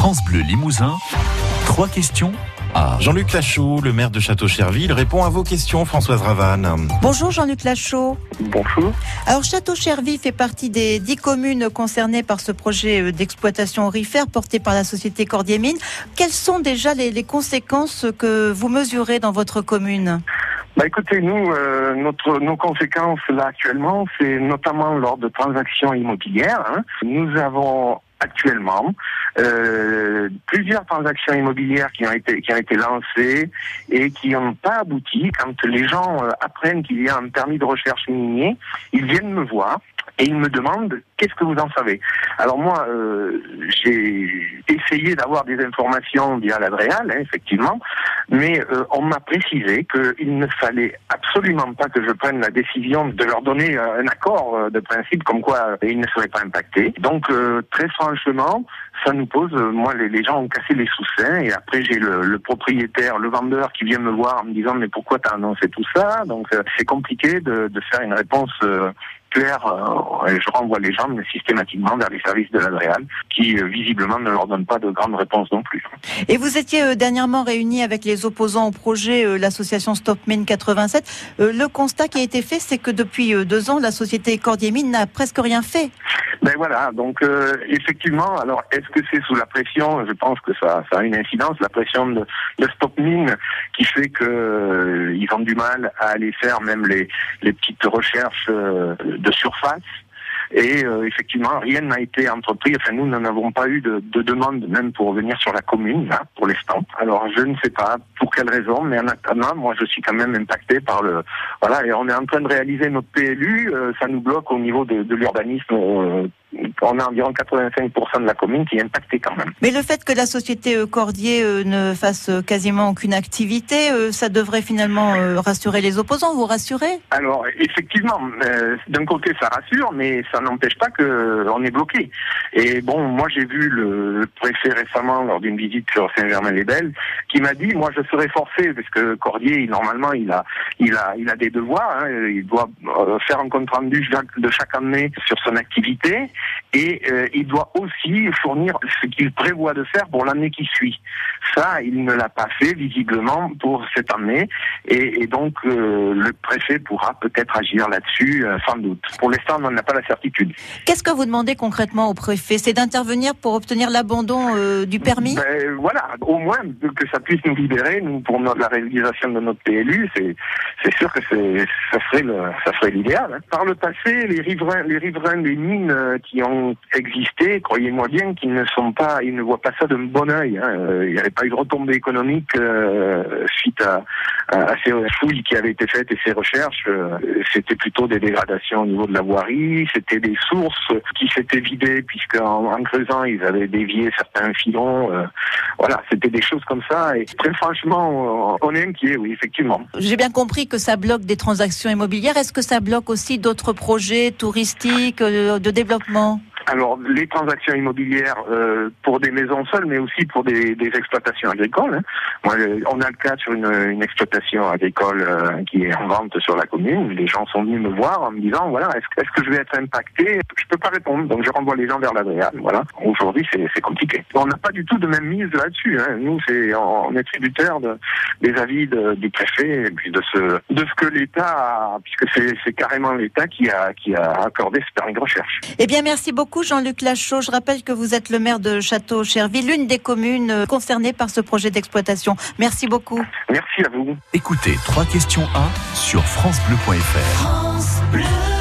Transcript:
France Bleu Limousin, trois questions à Jean-Luc Lachaud, le maire de Château-Cherville, répond à vos questions, Françoise Ravanne. Bonjour Jean-Luc Lachaud. Bonjour. Alors Château-Cherville fait partie des dix communes concernées par ce projet euh, d'exploitation aurifère porté par la société Cordier Mine. Quelles sont déjà les, les conséquences que vous mesurez dans votre commune? Bah écoutez, nous, euh, notre, nos conséquences là actuellement, c'est notamment lors de transactions immobilières. hein. Nous avons actuellement euh, plusieurs transactions immobilières qui ont été qui ont été lancées et qui n'ont pas abouti. Quand les gens euh, apprennent qu'il y a un permis de recherche minier, ils viennent me voir et ils me demandent qu'est-ce que vous en savez? Alors moi, euh, j'ai essayé d'avoir des informations via l'Adréal, hein, effectivement, mais euh, on m'a précisé qu'il ne fallait absolument pas que je prenne la décision de leur donner euh, un accord euh, de principe comme quoi ils ne seraient pas impactés. Donc très franchement, ça nous pose, moi les, gens ont cassé les sous-seins et après j'ai le, propriétaire, le vendeur qui vient me voir en me disant mais pourquoi t'as annoncé tout ça? Donc c'est compliqué de, de faire une réponse claire je renvoie les gens systématiquement vers les services de l'Adréal qui visiblement ne leur donnent pas de grandes réponses non plus. Et vous étiez euh, dernièrement réunis avec les opposants au projet, euh, l'association Stop Mine 87. Euh, le constat qui a été fait, c'est que depuis deux ans, la société Cordier Mine n'a presque rien fait. Ben voilà, donc euh, effectivement, alors est-ce que c'est sous la pression? Je pense que ça, ça a une incidence, la pression de, de Stop Mine qui fait que euh, ils ont du mal à aller faire même les, les petites recherches euh, de surface. Et euh, effectivement, rien n'a été entrepris. Enfin, nous n'avons pas eu de, de demande même pour venir sur la commune, là, pour l'instant. Alors, je ne sais pas pour quelle raison, mais en attendant, moi, je suis quand même impacté par le... Voilà, et on est en train de réaliser notre PLU. euh, ça nous bloque au niveau de, de l'urbanisme. On a environ 85% de la commune qui est impactée quand même. Mais le fait que la société euh, Cordier euh, ne fasse euh, quasiment aucune activité, ça devrait finalement rassurer les opposants, vous rassurer Alors effectivement, d'un côté ça rassure, mais ça n'empêche pas que euh, on est bloqué. Et bon, moi j'ai vu le, préfet récemment lors d'une visite sur Saint-Germain-les-Belles, qui m'a dit, moi je serais forcé parce que Cordier, normalement, il a, il a, il a des devoirs. hein, il doit faire un compte rendu de chaque année sur son activité, et euh, il doit aussi fournir ce qu'il prévoit de faire pour l'année qui suit. Ça, il ne l'a pas fait visiblement pour cette année, et, et donc euh, le préfet pourra peut-être agir là-dessus, euh, sans doute. Pour l'instant, on n'en a pas la certitude. Qu'est-ce que vous demandez concrètement au préfet? C'est d'intervenir pour obtenir l'abandon euh, du permis? Ben, voilà, au moins que ça puisse nous libérer, nous, pour notre- la réalisation de notre PLU, c'est sûr que serait ça serait l'idéal. hein. Par le passé, les riverains les riverains des mines euh, qui ont existé, croyez-moi bien qu'ils ne sont pas ils ne voient pas ça d'un bon œil. hein. Euh, Il n'y avait pas eu de retombée économique euh, suite à, ces fouilles qui avaient été faites et ces recherches. Euh, C'était plutôt des dégradations au niveau de la voirie, c'était des sources qui s'étaient vidées puisque en, creusant ils avaient dévié certains filons. voilà, c'était des choses comme ça. Et très franchement, on est inquiet, oui, effectivement. J'ai bien compris que ça bloque des transactions immobilières. Est-ce que ça bloque aussi d'autres projets touristiques, de développement? Alors, les transactions immobilières euh, pour des maisons seules, mais aussi pour des, exploitations agricoles. hein. Moi, on a le cas sur une, exploitation agricole euh, qui est en vente sur la commune. Les gens sont venus me voir en me disant, voilà, est-ce que- je vais être impacté? Je peux pas répondre, donc je renvoie les gens vers l'Adréal. Voilà. Aujourd'hui, c'est compliqué. On n'a pas du tout de même mise là-dessus. hein. Nous, c'est on est tributaire de, des avis de- du préfet et puis de ce de ce que l'État, puisque c'est carrément l'État qui a qui a accordé ce permis de recherche. Eh bien, merci beaucoup Jean-Luc Lachaud. Je rappelle que vous êtes le maire de Château-Cherville, l'une des communes euh, concernées par ce projet d'exploitation. Merci beaucoup. Merci à vous. Écoutez trois questions à sur francebleu.fr. France Bleu.